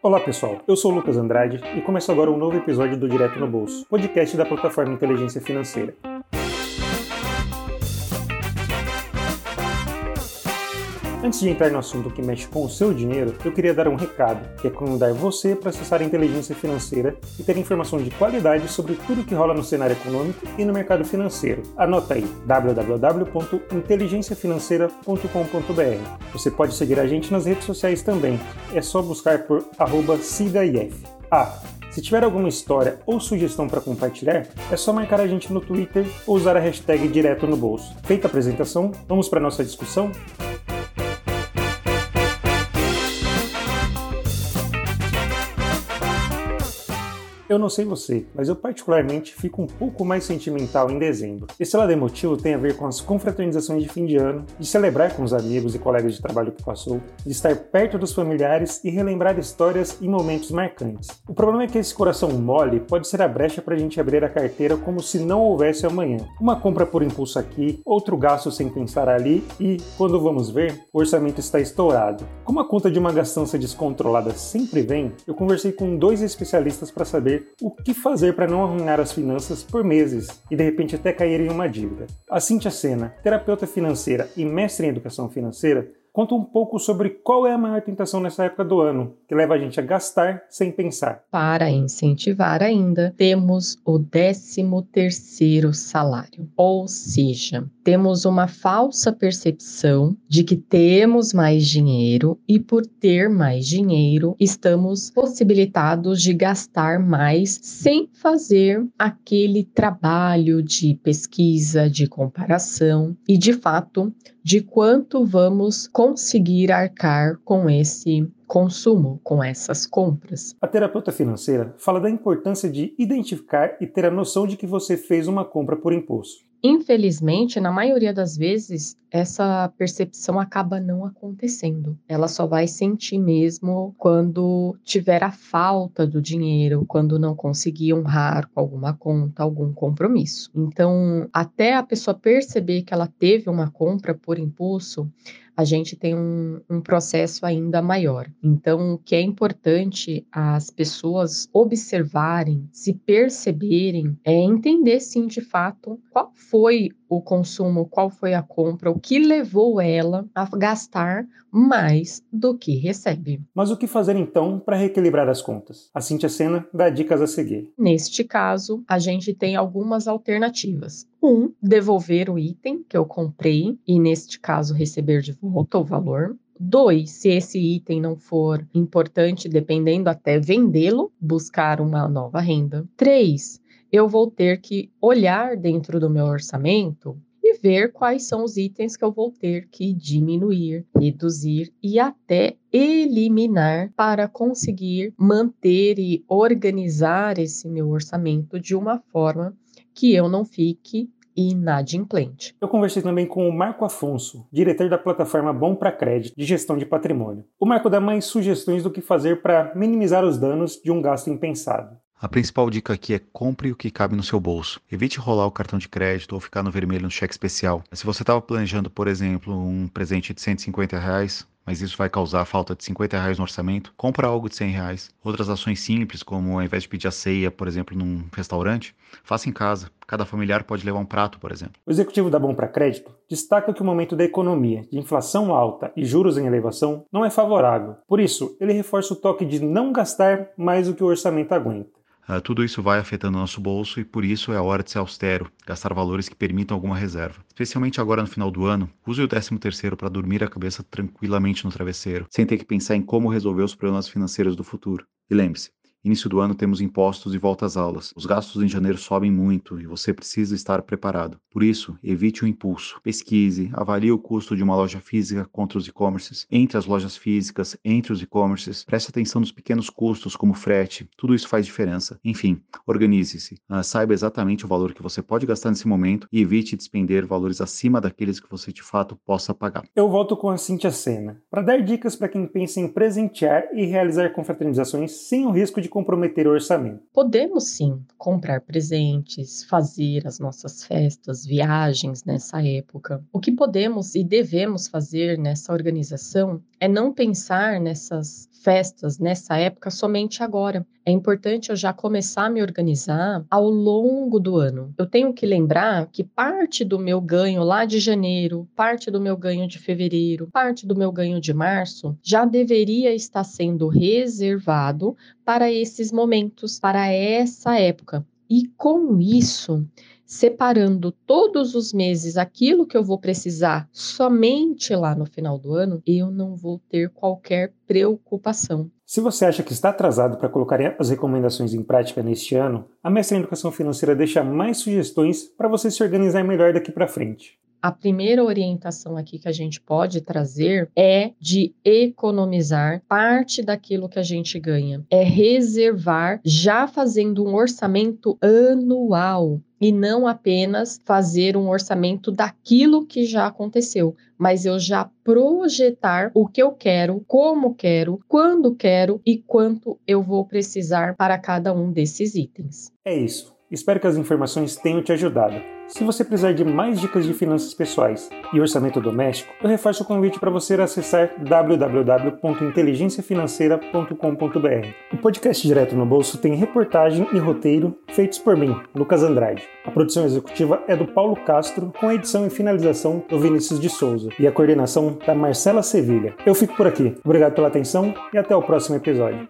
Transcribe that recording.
Olá pessoal, eu sou o Lucas Andrade e começa agora um novo episódio do Direto no Bolso, podcast da plataforma Inteligência Financeira. Antes de entrar no assunto que mexe com o seu dinheiro, eu queria dar um recado, que é convidar você para acessar a inteligência financeira e ter informação de qualidade sobre tudo que rola no cenário econômico e no mercado financeiro. Anota aí www.inteligenciafinanceira.com.br. Você pode seguir a gente nas redes sociais também. É só buscar por @sigaif. Ah, se tiver alguma história ou sugestão para compartilhar, é só marcar a gente no Twitter ou usar a hashtag direto no bolso. Feita a apresentação, vamos para nossa discussão? Eu não sei você, mas eu particularmente fico um pouco mais sentimental em dezembro. Esse lado emotivo tem a ver com as confraternizações de fim de ano, de celebrar com os amigos e colegas de trabalho que passou, de estar perto dos familiares e relembrar histórias e momentos marcantes. O problema é que esse coração mole pode ser a brecha para a gente abrir a carteira como se não houvesse amanhã. Uma compra por impulso aqui, outro gasto sem pensar ali e, quando vamos ver, o orçamento está estourado. Como a conta de uma gastança descontrolada sempre vem, eu conversei com dois especialistas para saber o que fazer para não arruinar as finanças por meses e de repente até cair em uma dívida. A Cintia Sena, terapeuta financeira e mestre em educação financeira, conta um pouco sobre qual é a maior tentação nessa época do ano, que leva a gente a gastar sem pensar. Para incentivar ainda, temos o 13 terceiro salário, ou seja, temos uma falsa percepção de que temos mais dinheiro e por ter mais dinheiro, estamos possibilitados de gastar mais sem fazer aquele trabalho de pesquisa, de comparação e de fato de quanto vamos conseguir arcar com esse consumo, com essas compras. A terapeuta financeira fala da importância de identificar e ter a noção de que você fez uma compra por impulso. Infelizmente, na maioria das vezes, essa percepção acaba não acontecendo. Ela só vai sentir mesmo quando tiver a falta do dinheiro, quando não conseguir honrar com alguma conta, algum compromisso. Então, até a pessoa perceber que ela teve uma compra por impulso, a gente tem um, um, processo ainda maior. Então, o que é importante as pessoas observarem, se perceberem, é entender sim de fato qual foi o consumo, qual foi a compra, o que levou ela a gastar mais do que recebe. Mas o que fazer então para reequilibrar as contas? A Cintia Sena dá dicas a seguir. Neste caso, a gente tem algumas alternativas. Um, devolver o item que eu comprei e, neste caso, receber de volta o valor. Dois, se esse item não for importante, dependendo até vendê-lo, buscar uma nova renda. Três, eu vou ter que olhar dentro do meu orçamento e ver quais são os itens que eu vou ter que diminuir, reduzir e até eliminar para conseguir manter e organizar esse meu orçamento de uma forma que eu não fique inadimplente. Eu conversei também com o Marco Afonso, diretor da plataforma Bom para Crédito de gestão de patrimônio. O Marco dá mais sugestões do que fazer para minimizar os danos de um gasto impensado. A principal dica aqui é compre o que cabe no seu bolso. Evite rolar o cartão de crédito ou ficar no vermelho no cheque especial. Se você estava planejando, por exemplo, um presente de 150 reais, mas isso vai causar falta de 50 reais no orçamento, compra algo de 100 reais. Outras ações simples, como ao invés de pedir a ceia, por exemplo, num restaurante, faça em casa. Cada familiar pode levar um prato, por exemplo. O executivo da Bom para Crédito destaca que o momento da economia, de inflação alta e juros em elevação, não é favorável. Por isso, ele reforça o toque de não gastar mais do que o orçamento aguenta. Uh, tudo isso vai afetando o nosso bolso e por isso é hora de ser austero, gastar valores que permitam alguma reserva. Especialmente agora no final do ano, use o 13 terceiro para dormir a cabeça tranquilamente no travesseiro, sem ter que pensar em como resolver os problemas financeiros do futuro. E lembre-se, Início do ano temos impostos e volta às aulas. Os gastos em janeiro sobem muito e você precisa estar preparado. Por isso, evite o impulso. Pesquise, avalie o custo de uma loja física contra os e-commerces, entre as lojas físicas, entre os e-commerces. Preste atenção nos pequenos custos como frete. Tudo isso faz diferença. Enfim, organize-se. Uh, saiba exatamente o valor que você pode gastar nesse momento e evite despender valores acima daqueles que você de fato possa pagar. Eu volto com a Cintia Sena para dar dicas para quem pensa em presentear e realizar confraternizações sem o risco de de comprometer o orçamento. Podemos sim comprar presentes, fazer as nossas festas, viagens nessa época. O que podemos e devemos fazer nessa organização é não pensar nessas festas nessa época somente agora. É importante eu já começar a me organizar ao longo do ano. Eu tenho que lembrar que parte do meu ganho lá de janeiro, parte do meu ganho de fevereiro, parte do meu ganho de março já deveria estar sendo reservado para esses momentos, para essa época. E com isso, separando todos os meses aquilo que eu vou precisar somente lá no final do ano, eu não vou ter qualquer preocupação. Se você acha que está atrasado para colocar as recomendações em prática neste ano, a Mestre em Educação Financeira deixa mais sugestões para você se organizar melhor daqui para frente. A primeira orientação aqui que a gente pode trazer é de economizar parte daquilo que a gente ganha, é reservar já fazendo um orçamento anual e não apenas fazer um orçamento daquilo que já aconteceu, mas eu já projetar o que eu quero, como quero, quando quero e quanto eu vou precisar para cada um desses itens. É isso. Espero que as informações tenham te ajudado. Se você precisar de mais dicas de finanças pessoais e orçamento doméstico, eu reforço o convite para você acessar www.inteligenciafinanceira.com.br. O podcast Direto no Bolso tem reportagem e roteiro feitos por mim, Lucas Andrade. A produção executiva é do Paulo Castro, com a edição e finalização do Vinícius de Souza e a coordenação da Marcela Sevilha. Eu fico por aqui. Obrigado pela atenção e até o próximo episódio.